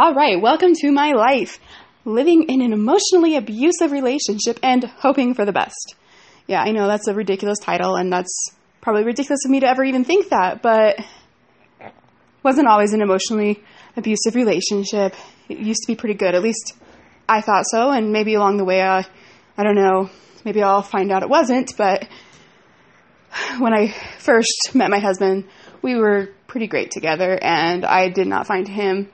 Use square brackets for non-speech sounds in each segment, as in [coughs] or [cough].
All right, welcome to my life. Living in an emotionally abusive relationship and hoping for the best. Yeah, I know that's a ridiculous title, and that's probably ridiculous of me to ever even think that, but wasn't always an emotionally abusive relationship. It used to be pretty good, at least I thought so, and maybe along the way, uh, I don't know, maybe I'll find out it wasn't, but when I first met my husband, we were pretty great together, and I did not find him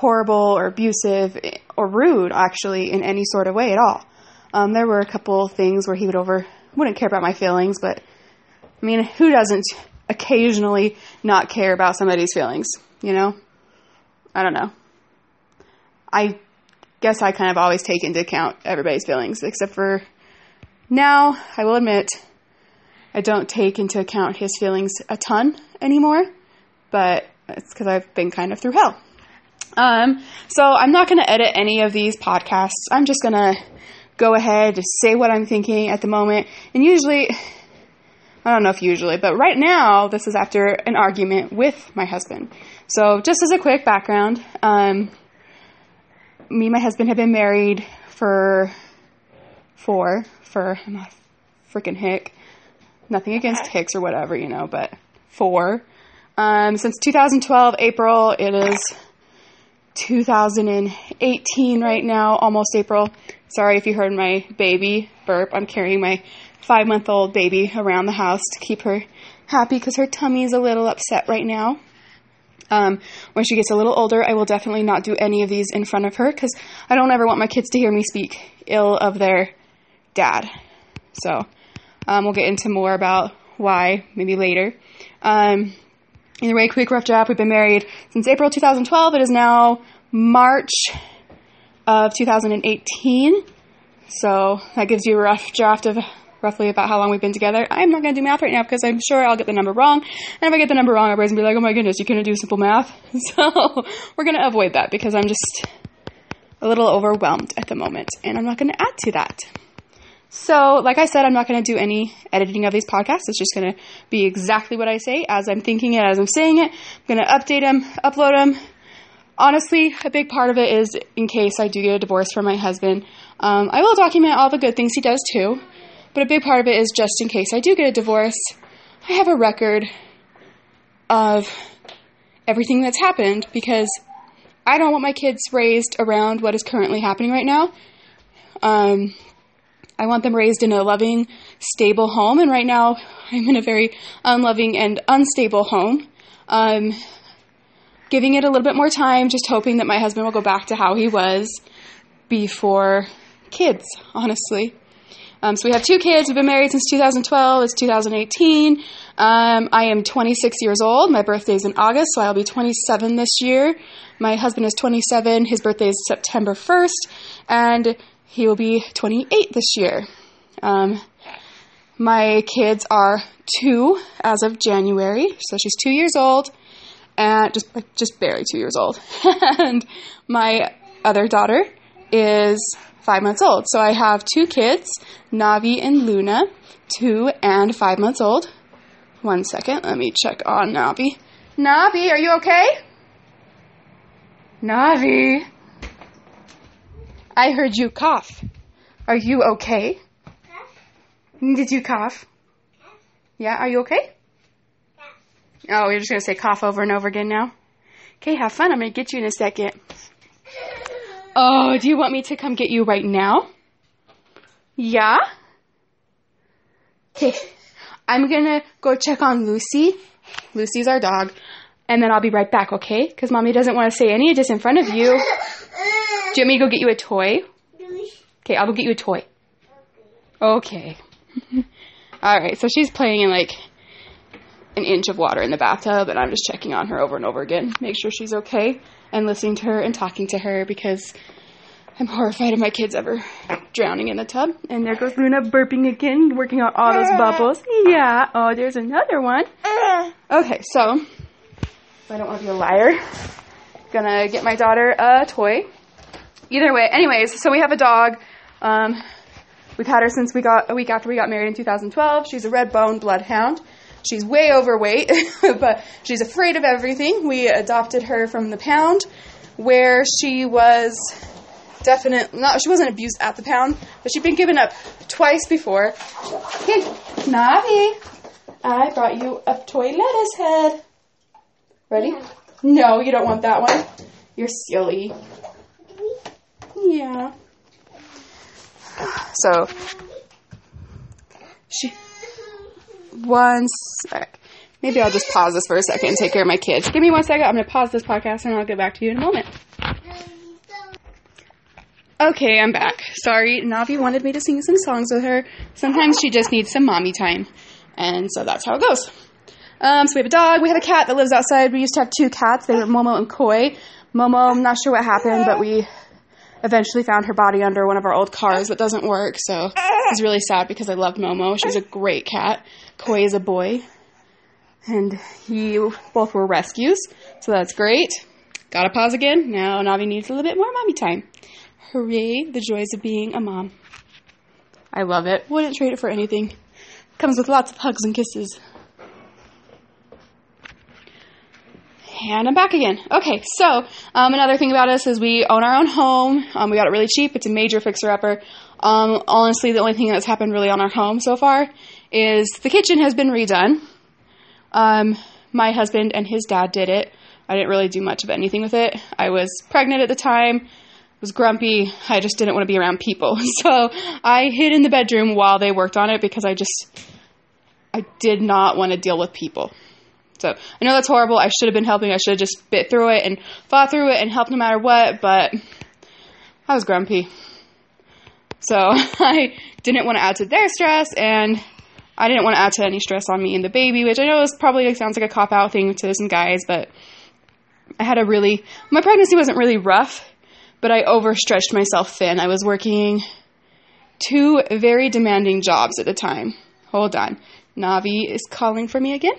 horrible or abusive or rude actually in any sort of way at all. Um, there were a couple things where he would over wouldn't care about my feelings, but I mean, who doesn't occasionally not care about somebody's feelings? You know, I don't know. I guess I kind of always take into account everybody's feelings, except for now. I will admit, I don't take into account his feelings a ton anymore, but it's because I've been kind of through hell. Um, so I'm not going to edit any of these podcasts. I'm just going to go ahead, just say what I'm thinking at the moment. And usually, I don't know if usually, but right now, this is after an argument with my husband. So just as a quick background, um, me and my husband have been married for four, for, I'm a freaking hick. Nothing against hicks or whatever, you know, but four. Um, since 2012, April, it is 2018 right now, almost April. Sorry if you heard my baby burp. I'm carrying my five month old baby around the house to keep her happy because her tummy is a little upset right now. Um, when she gets a little older, I will definitely not do any of these in front of her because I don't ever want my kids to hear me speak ill of their dad. So um, we'll get into more about why maybe later. Um, Either way, quick rough draft. We've been married since April 2012. It is now March of 2018. So that gives you a rough draft of roughly about how long we've been together. I'm not going to do math right now because I'm sure I'll get the number wrong. And if I get the number wrong, everybody's going to be like, oh my goodness, you couldn't do simple math. [laughs] So we're going to avoid that because I'm just a little overwhelmed at the moment. And I'm not going to add to that. So, like I said, I'm not going to do any editing of these podcasts. It's just going to be exactly what I say as I'm thinking it, as I'm saying it. I'm going to update them, upload them. Honestly, a big part of it is in case I do get a divorce from my husband. Um, I will document all the good things he does too, but a big part of it is just in case I do get a divorce, I have a record of everything that's happened because I don't want my kids raised around what is currently happening right now. Um, I want them raised in a loving, stable home. And right now, I'm in a very unloving and unstable home. Um, giving it a little bit more time, just hoping that my husband will go back to how he was before kids, honestly. Um, so we have two kids. We've been married since 2012. It's 2018. Um, I am 26 years old. My birthday is in August, so I'll be 27 this year. My husband is 27. His birthday is September 1st. And he will be 28 this year. Um, my kids are two as of January, so she's two years old, and just just barely two years old. [laughs] and my other daughter is five months old. So I have two kids, Navi and Luna, two and five months old. One second, let me check on Navi. Navi, are you okay? Navi. I heard you cough. Are you okay? Did you cough? Yeah, are you okay? Oh, you're just going to say cough over and over again now? Okay, have fun. I'm going to get you in a second. [laughs] Oh, do you want me to come get you right now? Yeah? Okay, I'm going to go check on Lucy. Lucy's our dog. And then I'll be right back, okay? Because mommy doesn't want to say any of this in front of you. [laughs] Do you want me to go get you a toy? Okay, I'll go get you a toy. Okay. [laughs] All right, so she's playing in like an inch of water in the bathtub, and I'm just checking on her over and over again, make sure she's okay, and listening to her and talking to her because I'm horrified of my kids ever drowning in the tub. And there goes Luna burping again, working on all those bubbles. Yeah. Oh, there's another one. Okay, so I don't want to be a liar. Gonna get my daughter a toy either way, anyways, so we have a dog. Um, we've had her since we got a week after we got married in 2012. She's a red bone bloodhound. She's way overweight, [laughs] but she's afraid of everything. We adopted her from the pound where she was definite not she wasn't abused at the pound, but she'd been given up twice before. Hey, Navi, I brought you a toy lettuce head. Ready? No, you don't want that one. You're silly. Yeah. So she one sec. Maybe I'll just pause this for a second and take care of my kids. Give me one second. I'm going to pause this podcast and I'll get back to you in a moment. Okay, I'm back. Sorry, Navi wanted me to sing some songs with her. Sometimes she just needs some mommy time. And so that's how it goes. Um, so we have a dog, we have a cat that lives outside. We used to have two cats. They were Momo and Koi. Momo, I'm not sure what happened, but we eventually found her body under one of our old cars that doesn't work. So [laughs] it was really sad because I loved Momo. She was a great cat. Koi is a boy. And he both were rescues. So that's great. Gotta pause again. Now Navi needs a little bit more mommy time. Hooray, the joys of being a mom. I love it. Wouldn't trade it for anything. Comes with lots of hugs and kisses. And I'm back again. Okay, so um, another thing about us is we own our own home. Um, we got it really cheap. It's a major fixer-upper. Um, honestly, the only thing that's happened really on our home so far is the kitchen has been redone. Um, my husband and his dad did it. I didn't really do much of anything with it. I was pregnant at the time was grumpy. I just didn't want to be around people. [laughs] So I hid in the bedroom while they worked on it because I just I did not want to deal with people. So I know that's horrible. I should have been helping. I should have just bit through it and fought through it and helped no matter what, but I was grumpy. So [laughs] I didn't want to add to their stress and I didn't want to add to any stress on me and the baby, which I know is probably sounds like a cop out thing to some guys, but I had a really my pregnancy wasn't really rough but I overstretched myself thin. I was working two very demanding jobs at the time. Hold on. Navi is calling for me again.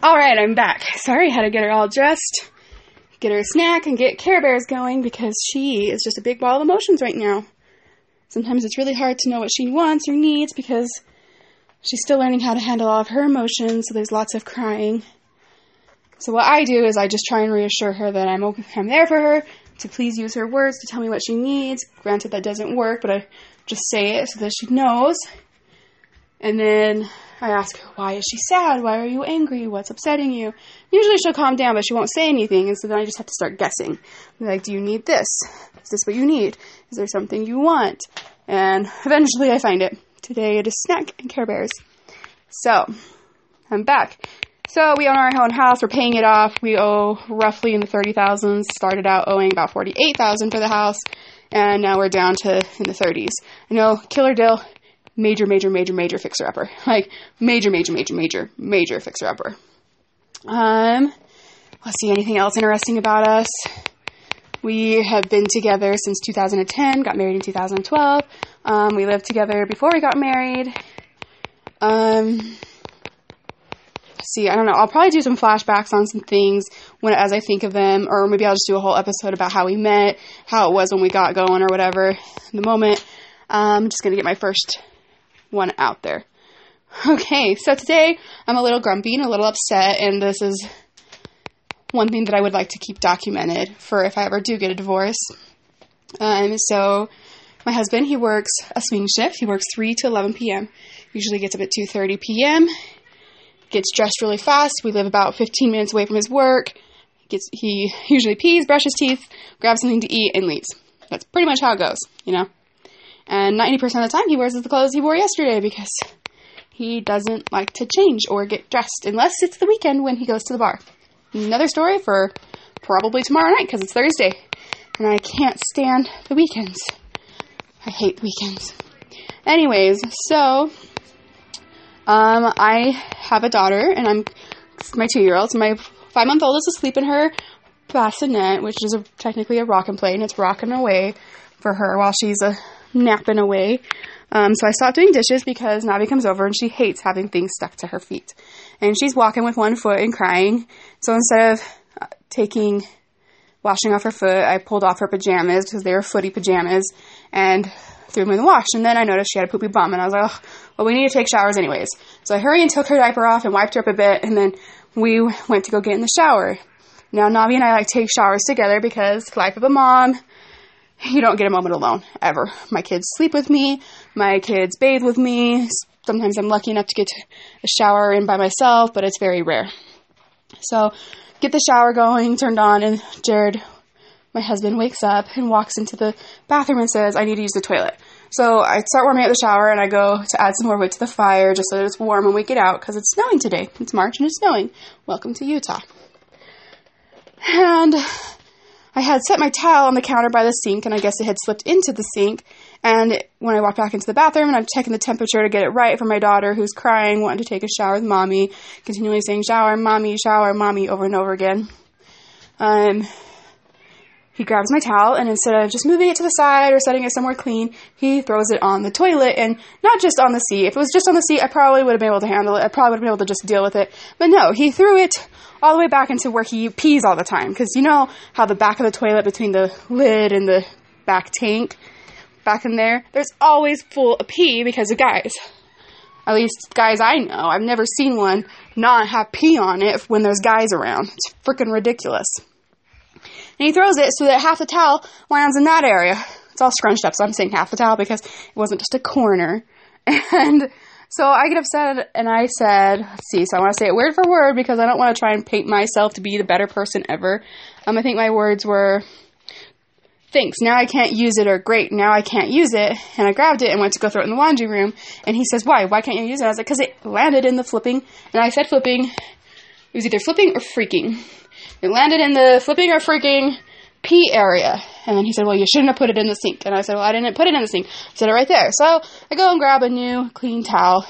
All right, I'm back. Sorry, had to get her all dressed, get her a snack, and get Care Bears going because she is just a big ball of emotions right now. Sometimes it's really hard to know what she wants or needs because she's still learning how to handle all of her emotions, so there's lots of crying. So what I do is I just try and reassure her that I'm okay, I'm there for her to please use her words to tell me what she needs. Granted that doesn't work, but I just say it so that she knows. And then I ask her, why is she sad? Why are you angry? What's upsetting you? Usually she'll calm down, but she won't say anything. And so then I just have to start guessing. like, do you need this? Is this what you need? Is there something you want? And eventually I find it. Today it is snack and Care Bears. So, I'm back. So we own our own house. We're paying it off. We owe roughly in the thirty thousands. Started out owing about forty eight thousand for the house, and now we're down to in the thirties. I know Killer Dill, major, major, major, major fixer upper. Like major, major, major, major, major fixer upper. Um, let's see anything else interesting about us. We have been together since 2010. Got married in 2012. Um, we lived together before we got married. Um see. I don't know. I'll probably do some flashbacks on some things when as I think of them, or maybe I'll just do a whole episode about how we met, how it was when we got going, or whatever. In the moment, I'm just gonna get my first one out there. Okay, so today I'm a little grumpy and a little upset, and this is one thing that I would like to keep documented for if I ever do get a divorce. Um, so my husband, he works a swing shift. He works 3 to 11 p.m. Usually gets up at 2:30 p.m gets dressed really fast. We live about 15 minutes away from his work. Gets he usually pees, brushes teeth, grabs something to eat, and leaves. That's pretty much how it goes, you know. And 90% of the time, he wears the clothes he wore yesterday because he doesn't like to change or get dressed unless it's the weekend when he goes to the bar. Another story for probably tomorrow night because it's Thursday, and I can't stand the weekends. I hate weekends. Anyways, so um, I have a daughter, and I'm my two year old. So my five month old is asleep in her bassinet, which is a, technically a Rock 'n Play, and it's rocking away for her while she's uh, napping away. Um, so I stopped doing dishes because Navi comes over and she hates having things stuck to her feet. And she's walking with one foot and crying. So instead of uh, taking, washing off her foot, I pulled off her pajamas because they were footy pajamas and threw them in the wash. And then I noticed she had a poopy bum, and I was like, well, we need to take showers anyways. So I hurried and took her diaper off and wiped her up a bit, and then we went to go get in the shower. Now, Navi and I like take showers together because life of a mom, [laughs] you don't get a moment alone, ever. My kids sleep with me, my kids bathe with me. Sometimes I'm lucky enough to get a shower in by myself, but it's very rare. So, get the shower going, turned on, and Jared, my husband, wakes up and walks into the bathroom and says, I need to use the toilet. So I start warming up the shower and I go to add some more wood to the fire just so that it's warm when we get out because it's snowing today. It's March and it's snowing. Welcome to Utah. And I had set my towel on the counter by the sink, and I guess it had slipped into the sink. And when I walked back into the bathroom, and I'm checking the temperature to get it right for my daughter who's crying, wanting to take a shower with mommy, continually saying, shower, mommy, shower, mommy, over and over again. Um, he grabs my towel, and instead of just moving it to the side or setting it somewhere clean, he throws it on the toilet, and not just on the seat. If it was just on the seat, I probably would have been able to handle it. I probably would have been able to just deal with it. But no, he threw it all the way back into where he pees all the time. Because you know how the back of the toilet between the lid and the back tank, back in there, there's always full of pee because of guys. At least guys I know. I've never seen one not have pee on it when there's guys around. It's freaking ridiculous. And he throws it so that half the towel lands in that area. It's all scrunched up, so I'm saying half the towel because it wasn't just a corner. [laughs] And so I get upset and I said, let's see, so I want to say it word for word because I don't want to try and paint myself to be the better person ever. Um, I think my words were, thanks, now I can't use it, or great, now I can't use it. And I grabbed it and went to go throw it in the laundry room. And he says, why? Why can't you use it? I was like, because it landed in the flipping. And I said flipping. It was either flipping or freaking. It landed in the flipping or freaking pee area. And then he said, Well, you shouldn't have put it in the sink. And I said, Well, I didn't put it in the sink. I said it right there. So I go and grab a new clean towel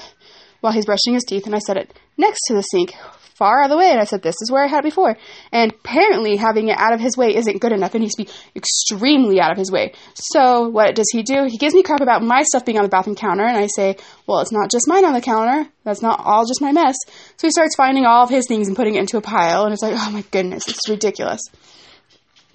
while he's brushing his teeth, and I set it next to the sink, far out of the way. And I said, This is where I had it before. And apparently, having it out of his way isn't good enough. It needs to be extremely out of his way. So, what does he do? He gives me crap about my stuff being on the bathroom counter, and I say, Well, it's not just mine on the counter. That's not all just my mess. So, he starts finding all of his things and putting it into a pile, and it's like, Oh my goodness, it's ridiculous.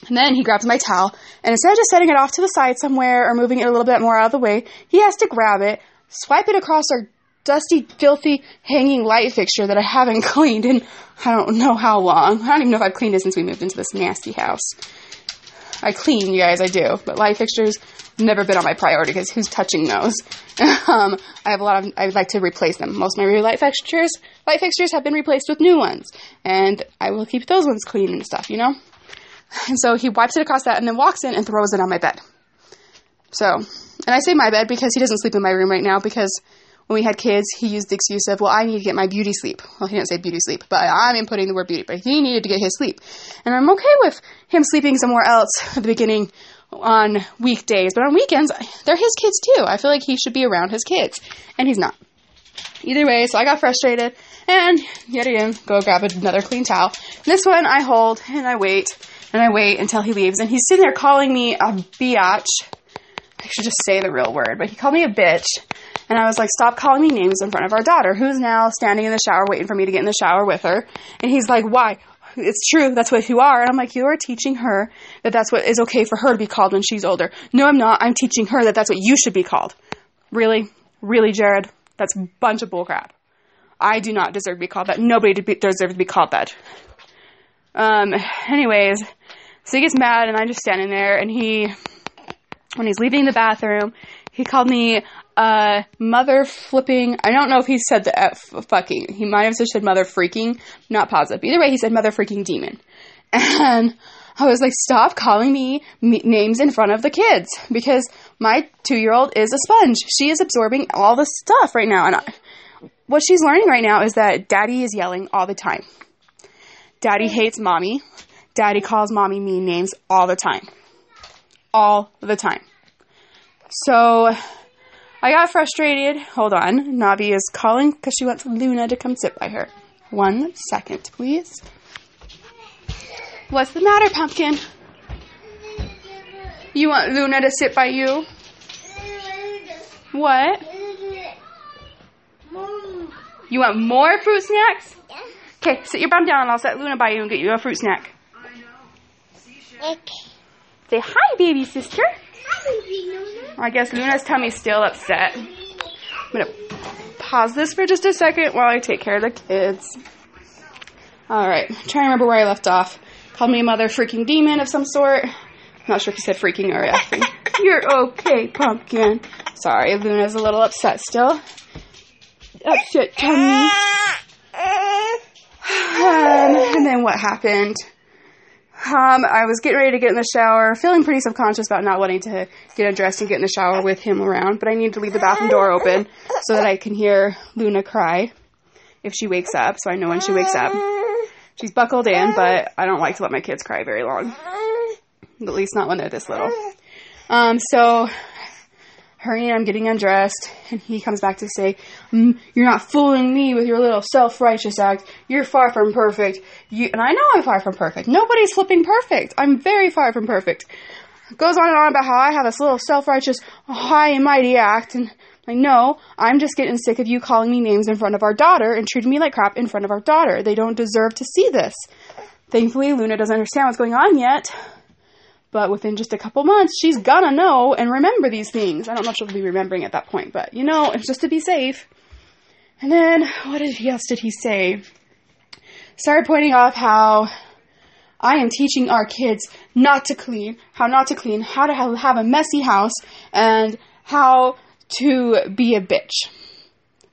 And then he grabs my towel, and instead of just setting it off to the side somewhere or moving it a little bit more out of the way, he has to grab it, swipe it across our dusty, filthy, hanging light fixture that I haven't [laughs] cleaned in I don't know how long. I don't even know if I've cleaned it since we moved into this nasty house. I clean, you guys, I do, but light fixtures never been on my priority because who's touching those? [laughs] um, I have a lot of. I would like to replace them. Most of my light fixtures, light fixtures, have been replaced with new ones, and I will keep those ones clean and stuff. You know. And so he wipes it across that and then walks in and throws it on my bed. So, and I say my bed because he doesn't sleep in my room right now because when we had kids, he used the excuse of, well, I need to get my beauty sleep. Well, he didn't say beauty sleep, but I'm inputting the word beauty, but he needed to get his sleep. And I'm okay with him sleeping somewhere else at the beginning on weekdays, but on weekends, they're his kids too. I feel like he should be around his kids, and he's not. Either way, so I got frustrated, and yet again, go grab another clean towel. This one I hold, and I wait, and I wait until he leaves, and he's sitting there calling me a biatch. I should just say the real word, but he called me a bitch. And I was like, stop calling me names in front of our daughter, who's now standing in the shower waiting for me to get in the shower with her. And he's like, why? It's true, that's what you are. And I'm like, you are teaching her that that's what is okay for her to be called when she's older. No, I'm not. I'm teaching her that that's what you should be called. Really? Really, Jared? That's a bunch of bullcrap. I do not deserve to be called that. Nobody deserves to be called that. Um, anyways, so he gets mad, and I'm just standing there, and he, when he's leaving the bathroom, he called me uh, mother flipping. I don't know if he said the F fucking. He might have just said mother freaking. Not positive. Either way, he said mother freaking demon. [laughs] And I was like, stop calling me names in front of the kids because my two year old is a sponge. She is absorbing all the stuff right now. And I, what she's learning right now is that daddy is yelling all the time. Daddy hates mommy. Daddy calls mommy mean names all the time. All the time. So I got frustrated. Hold on. Navi is calling because she wants Luna to come sit by her. One second, please. What's the matter, Pumpkin? You want Luna to sit by you? What? You want more fruit snacks? Okay, sit your bum down and I'll set Luna by you and get you a fruit snack. Okay. Say hi, baby sister. I guess Luna's tummy's still upset. I'm gonna pause this for just a second while I take care of the kids. Alright, trying to remember where I left off. Called me a mother freaking demon of some sort. I'm Not sure if he said freaking or effing. [laughs] You're okay, pumpkin. Sorry, Luna's a little upset still. Upset tummy. Um, [sighs] and then what happened? Um, I was getting ready to get in the shower, feeling pretty subconscious about not wanting to get undressed and get in the shower with him around, but I need to leave the bathroom door open so that I can hear Luna cry if she wakes up, so I know when she wakes up. She's buckled in, but I don't like to let my kids cry very long. At least not when they're this little. Um, so hurry, I'm getting undressed, and he comes back to say, mm, "You're not fooling me with your little self-righteous act. You're far from perfect." You and I know I'm far from perfect. Nobody's flipping perfect. I'm very far from perfect. Goes on and on about how I have this little self-righteous, high and mighty act, and I know I'm just getting sick of you calling me names in front of our daughter and treating me like crap in front of our daughter. They don't deserve to see this. Thankfully, Luna doesn't understand what's going on yet. But within just a couple months, she's gonna know and remember these things. I don't know if she'll be remembering at that point, but you know, it's just to be safe. And then, what else did he say? Started pointing off how I am teaching our kids not to clean, how not to clean, how to have a messy house, and how to be a bitch.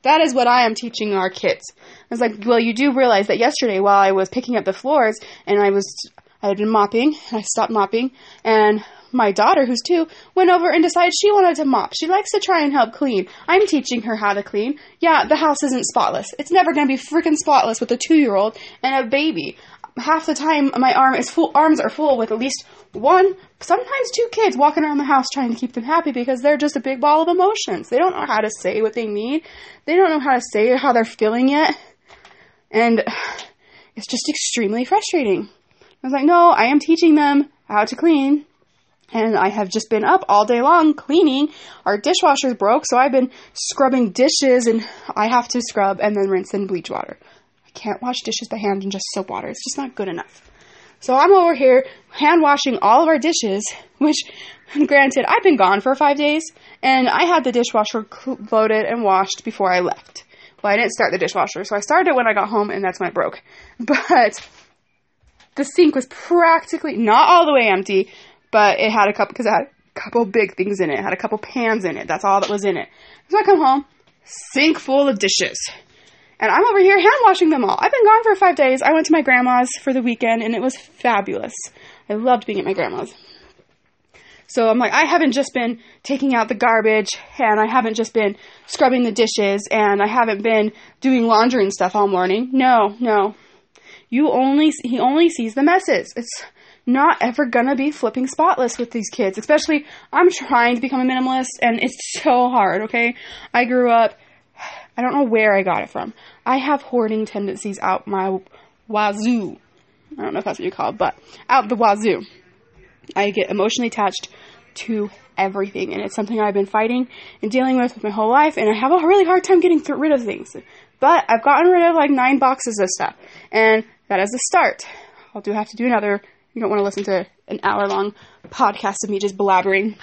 That is what I am teaching our kids. I was like, well, you do realize that yesterday while I was picking up the floors and I was I had been mopping, and I stopped mopping, and my daughter, who's two, went over and decided she wanted to mop. She likes to try and help clean. I'm teaching her how to clean. Yeah, the house isn't spotless. It's never to be freaking spotless with a two year old and a baby. Half the time, my arm is full, arms are full with at least one, sometimes two kids walking around the house trying to keep them happy because they're just a big ball of emotions. They don't know how to say what they need. They don't know how to say how they're feeling yet. And [sighs] it's just extremely frustrating. I was like, no, I am teaching them how to clean. And I have just been up all day long cleaning. Our dishwasher's broke, so I've been scrubbing dishes and I have to scrub and then rinse in bleach water. I can't wash dishes by hand in just soap water. It's just not good enough. So I'm over here hand washing all of our dishes, [laughs] which, granted, I've been gone for five days, and I had the dishwasher loaded and washed before I left. Well, I didn't start the dishwasher, so I started it when I got home, and that's when it broke. [laughs] But the sink was practically not all the way empty, but it had a couple because it had a couple big things in it. It had a couple pans in it. That's all that was in it. So I come home, sink full of dishes. And I'm over here hand washing them all. I've been gone for five days. I went to my grandma's for the weekend and it was fabulous. I loved being at my grandma's. So I'm like, I haven't just been taking out the garbage and I haven't just been scrubbing the dishes and I haven't been doing laundry and stuff all morning. No, no. You only he only sees the messes. It's not ever gonna be flipping spotless with these kids. Especially I'm trying to become a minimalist and it's so hard, okay? I grew up I don't know where I got it from. I have hoarding tendencies out my wazoo. I don't know if that's what you call it, but out the wazoo. I get emotionally attached to everything, and it's something I've been fighting and dealing with my whole life, and I have a really hard time getting rid of things. But I've gotten rid of like nine boxes of stuff, and that is a start. I'll do have to do another. You don't want to listen to an hour long podcast of me just blabbering.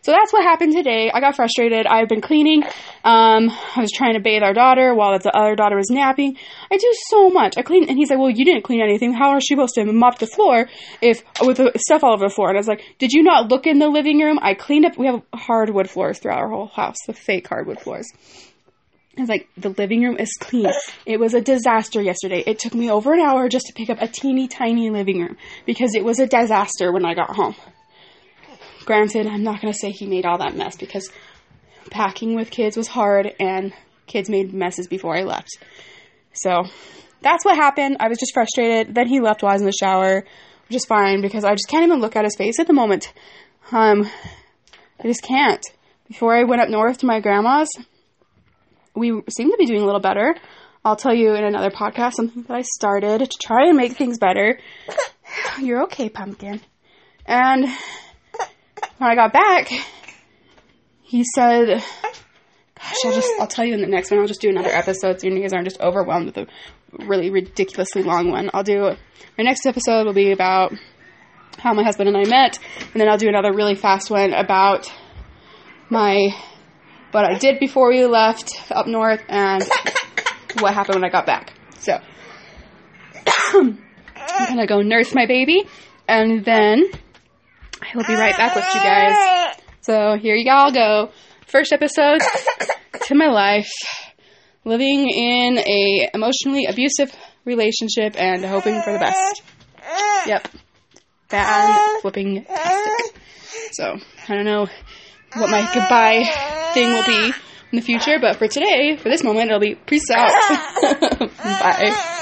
So that's what happened today. I got frustrated. I've been cleaning. Um, I was trying to bathe our daughter while the other daughter was napping. I do so much. I clean, and he's like, "Well, you didn't clean anything. How are she supposed to mop the floor if with the stuff all over the floor?" And I was like, "Did you not look in the living room? I cleaned up. We have hardwood floors throughout our whole house, the fake hardwood floors." I was like, the living room is clean. It was a disaster yesterday. It took me over an hour just to pick up a teeny tiny living room because it was a disaster when I got home. Granted, I'm not going to say he made all that mess because packing with kids was hard and kids made messes before I left. So that's what happened. I was just frustrated. Then he left while I was in the shower, which is fine because I just can't even look at his face at the moment. Um, I just can't. Before I went up north to my grandma's, we seem to be doing a little better. I'll tell you in another podcast something that I started to try and make things better. [sighs] You're okay, pumpkin. And when I got back, he said, "Gosh, I'll just I'll tell you in the next one. I'll just do another episode so you guys aren't just overwhelmed with a really ridiculously long one. I'll do my next episode will be about how my husband and I met, and then I'll do another really fast one about my what I did before we left up north and [coughs] what happened when I got back. So [coughs] I'm gonna go nurse my baby, and then I will be right back with you guys. So here you all go. First episode [coughs] to my life, living in a emotionally abusive relationship and hoping for the best. Yep, bad flipping tastic. So I don't know what my goodbye thing will be in the future, but for today, for this moment, it'll be peace out. [laughs] Bye.